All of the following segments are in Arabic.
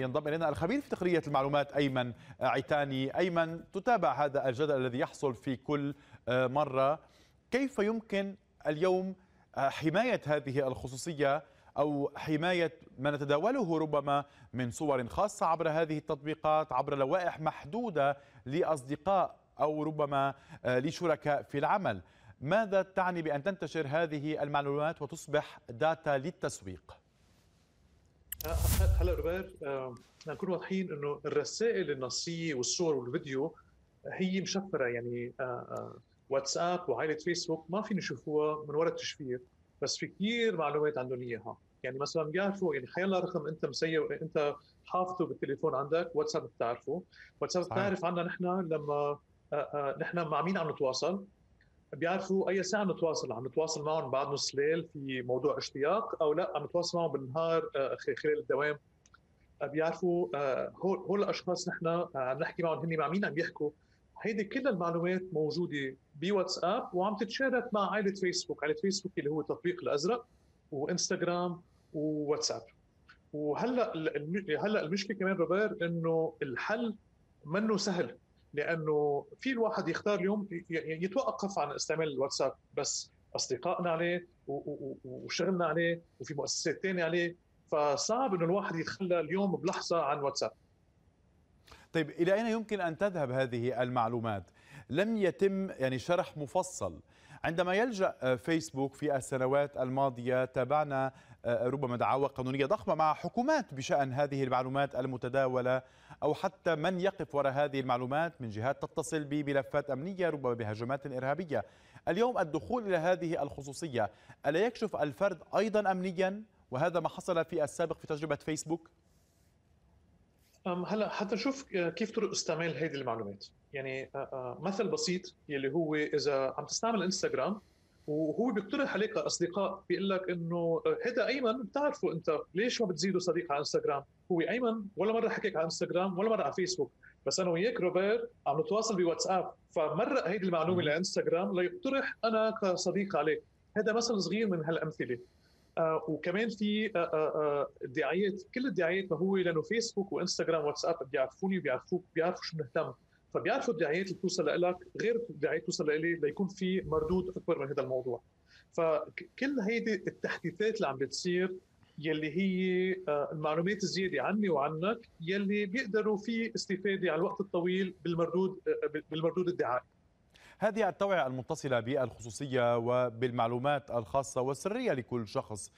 ينضم إلينا الخبير في تقنية المعلومات أيمن عيتاني، أيمن تتابع هذا الجدل الذي يحصل في كل مرة، كيف يمكن اليوم حماية هذه الخصوصية أو حماية ما نتداوله ربما من صور خاصة عبر هذه التطبيقات عبر لوائح محدودة لأصدقاء أو ربما لشركاء في العمل، ماذا تعني بأن تنتشر هذه المعلومات وتصبح داتا للتسويق؟ هلا روبير نكون واضحين إنه الرسائل النصية والصور والفيديو هي مشفرة يعني واتساب وعائلة فيسبوك ما فينا نشوفوها من وراء التشفير بس في كثير معلومات عندهم اياها يعني مثلا بيعرفوا يعني حيلا رقم أنت مسيو أنت حافظه بالتليفون عندك واتساب بتعرفه. واتساب بتعرف عنا نحن لما نحن مع مين عم نتواصل؟ بيعرفوا أي ساعة نتواصل. عم نتواصل معهم بعد نص ليل في موضوع اشتياق أو لا عم نتواصل معهم بالنهار خلال الدوام. بيعرفوا هول هول الأشخاص نحن عم نحكي معهم هن مع مين عم يحكوا؟ هيدي كل المعلومات موجودة بواتساب وعم تتشارك مع عائلة فيسبوك، عائلة فيسبوك اللي هو التطبيق الأزرق وإنستغرام وواتساب. وهلأ هلأ المشكلة كمان روبير إنه الحل منه سهل. لأنه في الواحد يختار اليوم يتوقف عن استعمال الواتساب بس أصدقائنا عليه وشغلنا عليه وفي مؤسسات ثانية عليه فصعب إنه الواحد يتخلى اليوم بلحظة عن واتساب. طيب إلى أين يمكن أن تذهب هذه المعلومات؟ لم يتم يعني شرح مفصل عندما يلجأ فيسبوك في السنوات الماضية تابعنا ربما دعاوى قانونية ضخمة مع حكومات بشأن هذه المعلومات المتداولة أو حتى من يقف وراء هذه المعلومات من جهات تتصل بملفات أمنية ربما بهجمات إرهابية. اليوم الدخول إلى هذه الخصوصية ألا يكشف الفرد أيضا امنيا وهذا ما حصل في السابق في تجربة فيسبوك؟ هلا حتى نشوف كيف طرق استعمال هذه المعلومات. يعني مثل بسيط يلي هو إذا عم تستعمل إنستغرام وهو بيقترح عليك أصدقاء بيقول لك إنه هذا أيمن بتعرفه أنت ليش ما بتزيده صديق على إنستغرام؟ هو أيمن ولا مرة حكيك على إنستغرام ولا مرة على فيسبوك. بس أنا وياك روبير عم نتواصل بواتساب فمرق هيدي المعلومة لإنستغرام ليقترح أنا كصديق عليك. هذا مثل صغير من هالأمثلة. آه وكمان في آه آه الدعايات كل الدعايات ما هو لأنه فيسبوك وإنستغرام واتساب بيعرفوني وبيعرفوك بيعرفوا شو مهتم. فبيعرفوا الدعايات اللي بتوصل لك غير الدعايات توصل لي ليكون في مردود أكبر من هذا الموضوع. فكل هيدي التحديثات اللي عم بتصير يلي هي المعلومات الزيادة عني وعنك يلي بيقدروا في استفادة على الوقت الطويل بالمردود بالمردود الدعائي هذه التوعية المتصلة بالخصوصية وبالمعلومات الخاصة والسرية لكل شخص.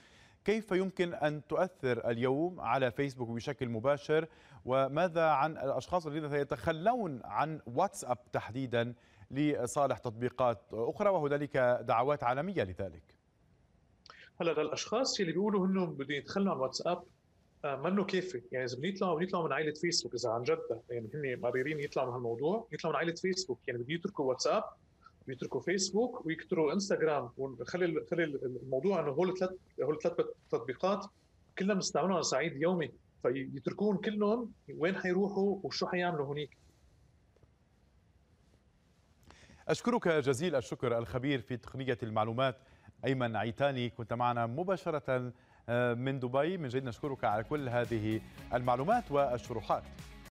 كيف يمكن أن تؤثر اليوم على فيسبوك بشكل مباشر؟ وماذا عن الأشخاص الذين يتخلون عن واتساب تحديدا لصالح تطبيقات أخرى؟ وهنالك دعوات عالمية لذلك. هلا للأشخاص اللي بيقولوا إنهم بدهم يتخلوا عن واتساب منه كافي. يعني إذا بيطلعوا بيطلعوا من عائلة فيسبوك إذا عن جد يعني هن قريرين يطلعوا من هالموضوع يطلعوا من عائلة فيسبوك يعني بده يتركوا واتساب ويتركوا فيسبوك ويكتروا انستغرام وخلي خلي الموضوع إنه هول ثلاث هول ثلاث تطبيقات كلنا بنستعملهم على صعيد يومي. فيتركون كلهم وين حيروحوا وشو حيعملوا هنيك أشكرك جزيل الشكر الخبير في تقنية المعلومات أيمن عيتاني. كنت معنا مباشرة من دبي. من جديد نشكرك على كل هذه المعلومات والشروحات